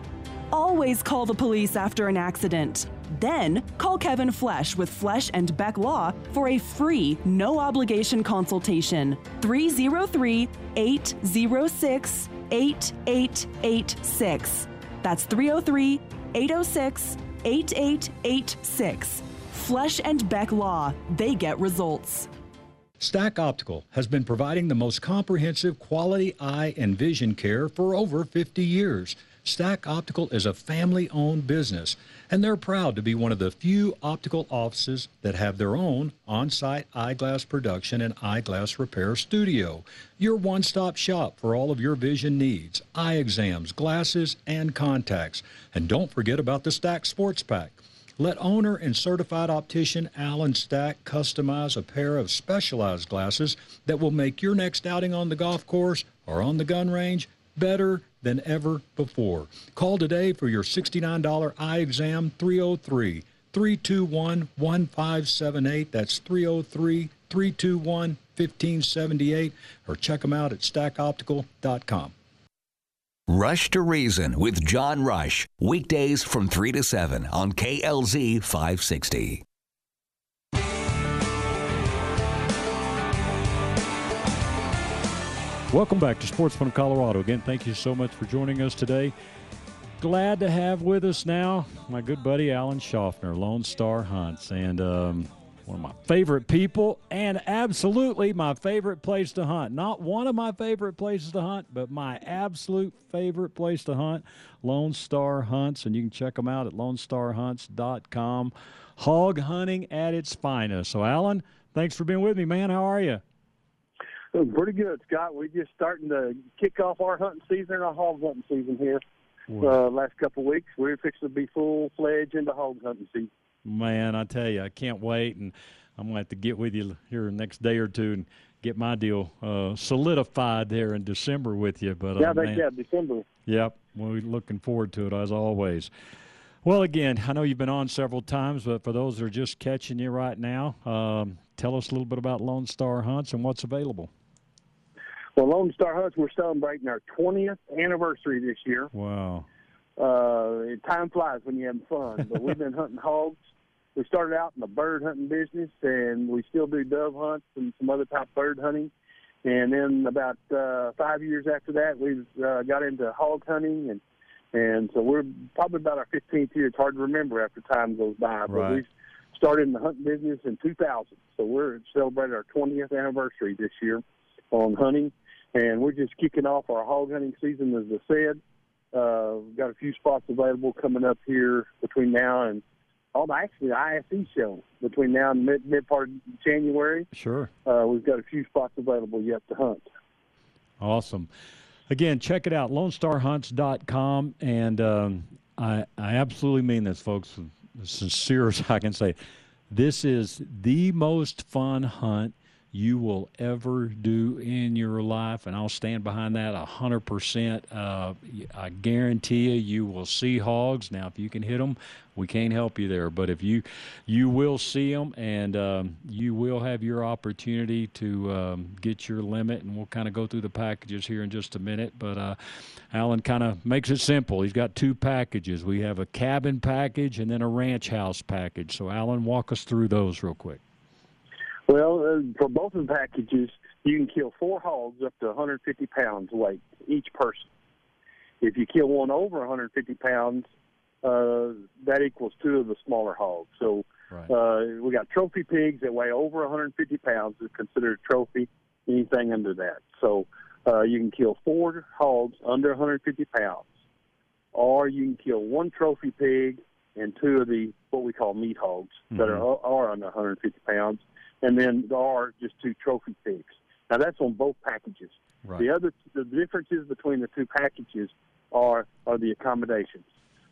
Always call the police after an accident. Then call Kevin Flesh with Flesh and Beck Law for a free, no obligation consultation. 303 806 8886. That's 303 806 8886. Flesh and Beck Law, they get results. Stack Optical has been providing the most comprehensive quality eye and vision care for over 50 years. Stack Optical is a family owned business, and they're proud to be one of the few optical offices that have their own on site eyeglass production and eyeglass repair studio. Your one stop shop for all of your vision needs eye exams, glasses, and contacts. And don't forget about the Stack Sports Pack. Let owner and certified optician Alan Stack customize a pair of specialized glasses that will make your next outing on the golf course or on the gun range better than ever before. Call today for your $69 eye exam 303 321 1578. That's 303 321 1578 or check them out at stackoptical.com. Rush to Reason with John Rush. Weekdays from 3 to 7 on KLZ 560. Welcome back to Sportsman Colorado. Again, thank you so much for joining us today. Glad to have with us now my good buddy Alan Schaffner, Lone Star Hunts, and um, one of my favorite people, and absolutely my favorite place to hunt. Not one of my favorite places to hunt, but my absolute favorite place to hunt, Lone Star Hunts, and you can check them out at lonestarhunts.com. Hog hunting at its finest. So, Alan, thanks for being with me, man. How are you? Pretty good, Scott. We're just starting to kick off our hunting season, our hog hunting season here. Uh, last couple of weeks, we're fixing to be full fledged into hog hunting season. Man, I tell you, I can't wait, and I'm going to have to get with you here the next day or two and get my deal uh, solidified there in December with you. But yeah, uh, they, man, yeah, December. Yep, we're looking forward to it as always. Well, again, I know you've been on several times, but for those that are just catching you right now, um, tell us a little bit about Lone Star Hunts and what's available. Well, Lone Star Hunts, we're celebrating our 20th anniversary this year. Wow. Uh, time flies when you're having fun. But we've been hunting *laughs* hogs. We started out in the bird hunting business, and we still do dove hunts and some other type of bird hunting. And then about uh, five years after that, we've uh, got into hog hunting, and and so we're probably about our 15th year. It's hard to remember after time goes by, but Right. we started in the hunting business in 2000. So we're celebrating our 20th anniversary this year on hunting, and we're just kicking off our hog hunting season, as I said. Uh, we've got a few spots available coming up here between now and oh, actually the ISE show between now and mid mid part of January. Sure. Uh, we've got a few spots available yet to hunt. Awesome. Again, check it out, lonestarhunts.com. And um, I, I absolutely mean this, folks, as sincere as I can say. This is the most fun hunt you will ever do in your life, and I'll stand behind that hundred percent. Uh, I guarantee you, you will see hogs. Now, if you can hit them, we can't help you there, but if you you will see them, and um, you will have your opportunity to um, get your limit, and we'll kind of go through the packages here in just a minute. But uh, Alan kind of makes it simple. He's got two packages. We have a cabin package and then a ranch house package. So, Alan, walk us through those real quick. Well, uh, for both of the packages, you can kill four hogs up to 150 pounds weight each person. If you kill one over 150 pounds, uh, that equals two of the smaller hogs. So Right. uh, we got trophy pigs that weigh over 150 pounds is considered a trophy. Anything under that, so uh, you can kill four hogs under 150 pounds, or you can kill one trophy pig and two of the what we call meat hogs that are are under 150 pounds, and then there are just two trophy pigs. Now that's on both packages. Right. The other the differences between the two packages are are the accommodations.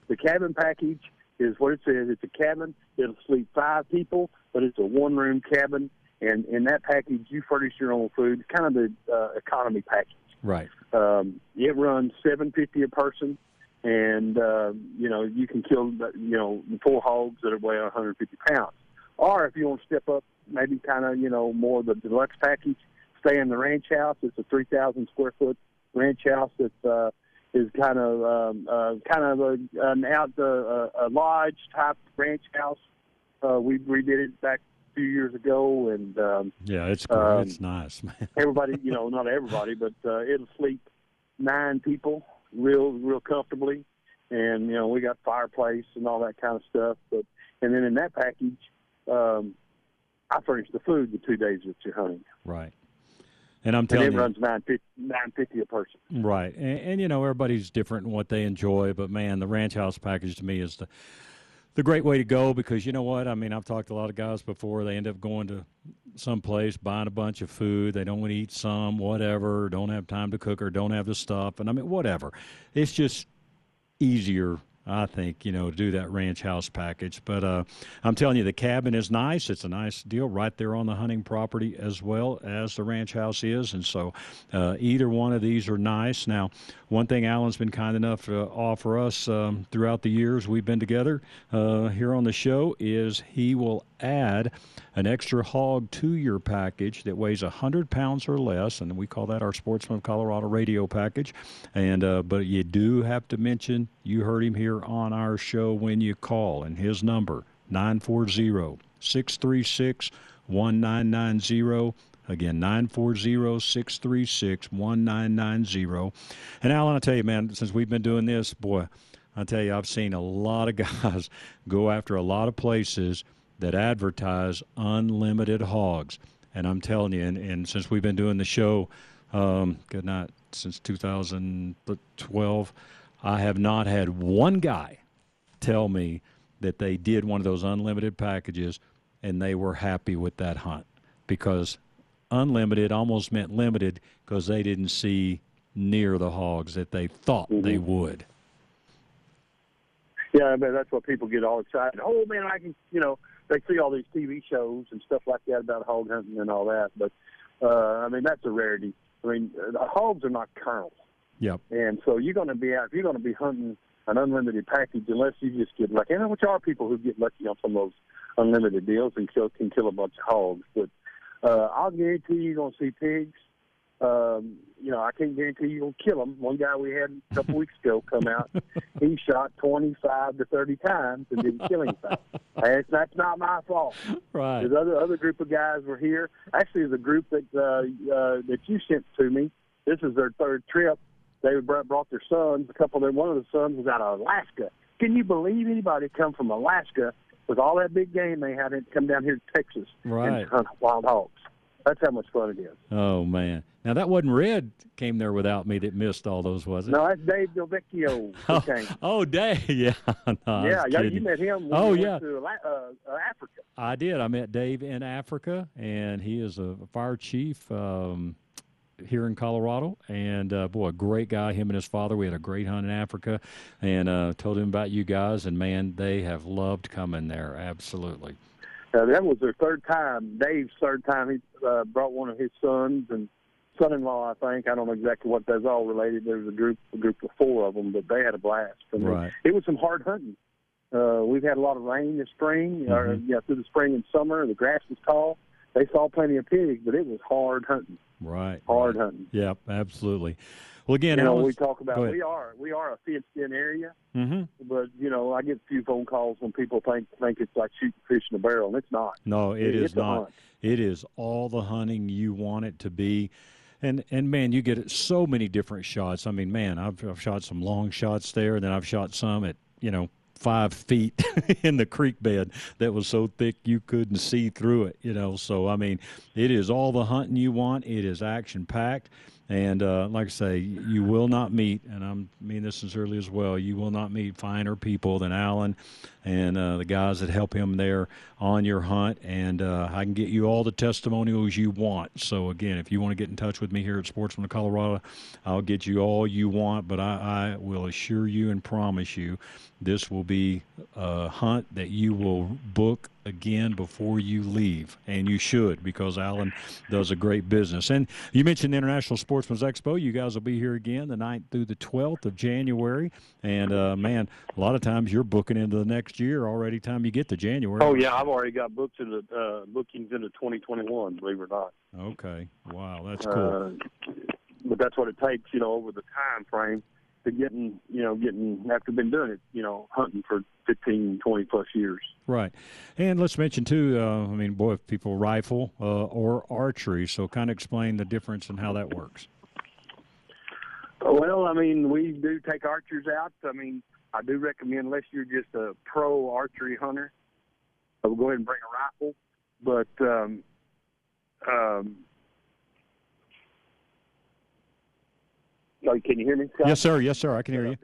The cabin package is what it says. It's a cabin. It'll sleep five people, but it's a one room cabin. And in that package, you furnish your own food. It's kind of the uh, economy package. Right. Um, it runs seven fifty a person, and uh, you know you can kill you know four hogs that weigh 150 pounds. Or if you want to step up, maybe kind of you know more of the deluxe package, stay in the ranch house. It's a 3,000 square foot ranch house that uh, is kind of um, uh, kind of a, an out uh, a lodge type ranch house. Uh, we redid it back a few years ago, and um, Yeah, it's great. Um, it's nice, man. *laughs* everybody, you know, not everybody, but uh, it'll sleep nine people real, real comfortably. And you know, we got fireplace and all that kind of stuff. But and then in that package, um, I furnish the food the two days that you're hunting. Right. And I'm telling and it you, runs nine fifty nine fifty a person. Right, and, and you know everybody's different in what they enjoy, but man, the ranch house package to me is the the great way to go because you know what? I mean, I've talked to a lot of guys before. They end up going to some place, buying a bunch of food. They don't want to eat some, whatever. Don't have time to cook or don't have the stuff, and I mean, whatever. It's just easier I think, you know, do that ranch house package. But uh, I'm telling you, the cabin is nice. It's a nice deal right there on the hunting property as well as the ranch house is. And so uh, either one of these are nice. Now, one thing Alan's been kind enough to offer us um, throughout the years we've been together uh, here on the show is he will add an extra hog to your package that weighs 100 pounds or less, and we call that our Sportsman of Colorado radio package. And uh, but you do have to mention you heard him here on our show when you call, and his number 940 636 1990. Again, 940 636 1990. And Alan, I tell you, man, since we've been doing this, boy, I tell you, I've seen a lot of *laughs* guys go after a lot of places that advertise unlimited hogs. And I'm telling you, and, and since we've been doing the show, um, good night, since 2012, I have not had one guy tell me that they did one of those unlimited packages and they were happy with that hunt because unlimited almost meant limited because they didn't see near the hogs that they thought mm-hmm. they would. Yeah, I mean that's what people get all excited. Oh man, I can, you know, they see all these TV shows and stuff like that about hog hunting and all that, but uh, I mean that's a rarity. I mean, the hogs are not kernels. Yep. And so you're going to be out if you're going to be hunting an unlimited package, unless you just get lucky. And which are people who get lucky on some of those unlimited deals and kill, can kill a bunch of hogs. But uh, I'll guarantee you're going to see pigs. Um, you know, I can't guarantee you'll kill them. One guy we had a couple weeks ago come out, he *laughs* shot 25 to 30 times and didn't kill anything. *laughs* That's, that's not my fault. Right. The other other group of guys were here. Actually, the group that uh, uh, that you sent to me. This is their third trip. They brought, brought their sons. A couple of them. One of the sons was out of Alaska. Can you believe anybody come from Alaska with all that big game they had and come down here to Texas right. and hunt wild hogs? That's how much fun it is. Oh man! Now that wasn't Red came there without me that missed all those, was it? No, that's Dave Delvecchio. *laughs* oh, oh, Dave, *laughs* yeah, no, yeah, yeah. You met him. oh, yeah. To, uh, Africa. I did. I met Dave in Africa, and he is a fire chief um, here in Colorado. And uh, boy, a great guy. Him and his father. We had a great hunt in Africa, and uh, told him about you guys. And man, they have loved coming there. Absolutely. Uh, that was their third time. Dave's third time. He uh, brought one of his sons and son-in-law. I think I don't know exactly what that's all related. There was a group, a group of four of them, but they had a blast. And right. It was some hard hunting. Uh, we've had a lot of rain this spring, mm-hmm. or yeah, through the spring and summer. The grass was tall. They saw plenty of pigs, but it was hard hunting. Right. Hard right. hunting. Yep, absolutely. Well, again, you know, Alan, we talk about we are we are a fenced-in area, mm-hmm. but you know, I get a few phone calls when people think think it's like shooting fish in a barrel, and it's not. No, it, it is not. It is all the hunting you want it to be. And and man, you get so many different shots. I mean, man, I've, I've shot some long shots there, and then I've shot some at you know five feet *laughs* in the creek bed that was so thick you couldn't see through it. You know, so I mean, it is all the hunting you want. It is action packed. And uh, like I say, you will not meet, and I mean this sincerely as well, you will not meet finer people than Alan and uh, the guys that help him there on your hunt. And uh, I can get you all the testimonials you want. So, again, if you want to get in touch with me here at Sportsman of Colorado, I'll get you all you want. But I, I will assure you and promise you this will be a hunt that you will book again before you leave, and you should because Alan does a great business. And you mentioned the International Sportsman's Expo. You guys will be here again the 9th through the 12th of January. And uh, man, a lot of times you're booking into the next year already. Time you get to January. Oh yeah, I've already got books into uh, bookings into 2021. Believe it or not. Okay. Wow, that's cool. Uh, but that's what it takes, you know, over the time frame to getting, you know, getting after been doing it, you know, hunting for 15, 20 plus years. Right. And let's mention, too, uh, I mean, boy, if people rifle uh, or archery, so kind of explain the difference and how that works. Well, I mean, we do take archers out. I mean, I do recommend, unless you're just a pro archery hunter, i will go ahead and bring a rifle. But um, um, sorry, can you hear me? Scott? Yes, sir. Yes, sir. I can hear you.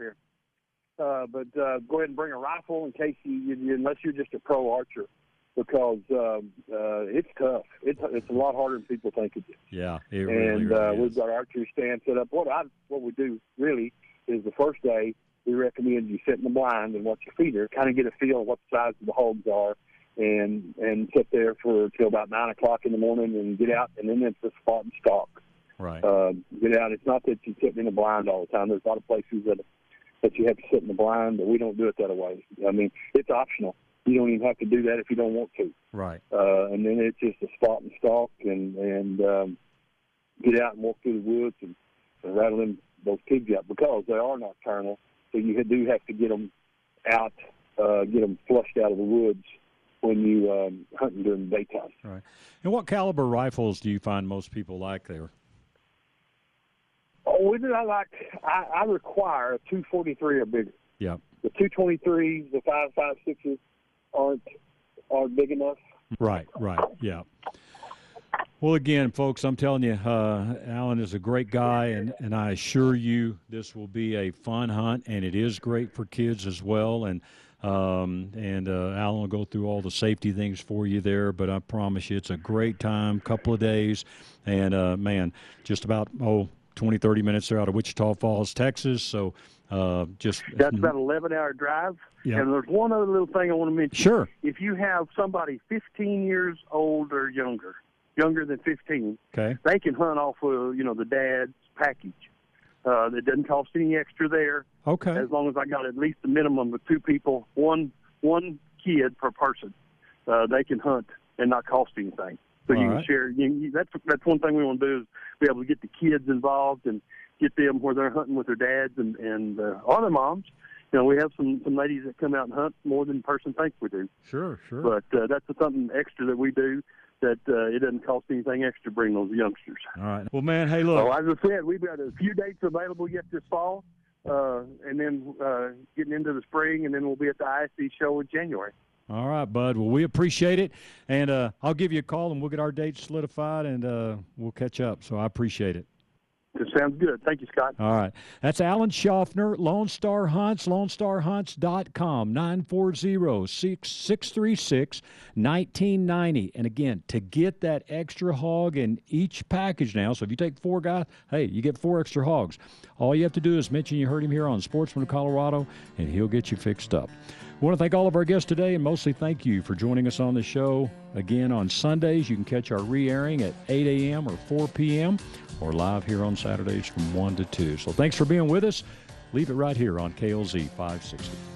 Uh, but uh, go ahead and bring a rifle in case you, you unless you're just a pro archer, because um, uh, it's tough. It's it's a lot harder than people think it is. Yeah, it and really, really uh, we've got archery stand set up. What I what we do really is the first day we recommend you sit in the blind and watch your feeder, kind of get a feel of what the size of the hogs are, and and sit there for till about nine o'clock in the morning and get out, and then it's a spot and stalk. Right. Uh, get out. It's not that you're sitting in the blind all the time. There's a lot of places that that you have to sit in the blind, but we don't do it that way. I mean, it's optional. You don't even have to do that if you don't want to. Right. Uh, and then it's just a spot and stalk, and and um, get out and walk through the woods and, and rattle them those pigs out because they are nocturnal. So you do have to get them out, uh, get them flushed out of the woods when you um, hunting during the daytime. Right. And what caliber rifles do you find most people like there? We do. I like. I, I require a 243 or bigger. Yeah. The 223s, the 556s aren't aren't big enough. Right. Right. Yeah. Well, again, folks, I'm telling you, uh, Alan is a great guy, and, and I assure you this will be a fun hunt, and it is great for kids as well. And um, and uh, Alan will go through all the safety things for you there, but I promise you, it's a great time, couple of days, and uh, man, just about oh 20, 30 minutes there out of Wichita Falls, Texas. So uh, just That's about an 11 hour drive. Yeah. And there's one other little thing I want to mention. Sure. If you have somebody 15 years old or younger, younger than 15, okay. they can hunt off of you know the dad's package. Uh, it doesn't cost any extra there. Okay. As long as I got at least a minimum of two people, one one kid per person, uh, they can hunt and not cost anything. So All you can right. share. You, you, that's that's one thing we want to do is be able to get the kids involved and get them where they're hunting with their dads and and uh, or their moms. You know, we have some some ladies that come out and hunt more than a person thinks we do. Sure, sure. But uh, that's something extra that we do that uh, it doesn't cost anything extra to bring those youngsters. All right. Well, man, hey, look. So as I said, we've got a few dates available yet this fall, uh, and then uh, getting into the spring, and then we'll be at the ISE show in January. All right, bud. Well, we appreciate it, and uh, I'll give you a call, and we'll get our dates solidified, and uh, we'll catch up. So I appreciate it. It sounds good. Thank you, Scott. All right. That's Alan Schaffner, Lone Star Hunts, LoneStarHunts.com, 940-636-1990. And again, to get that extra hog in each package now, so if you take four guys, hey, you get four extra hogs. All you have to do is mention you heard him here on Sportsman of Colorado, and he'll get you fixed up. Want to thank all of our guests today, and mostly thank you for joining us on the show. Again, on Sundays, you can catch our re airing at 8 a.m. or 4 p.m. or live here on Saturdays from 1 to 2. So thanks for being with us. Leave it right here on KLZ 560.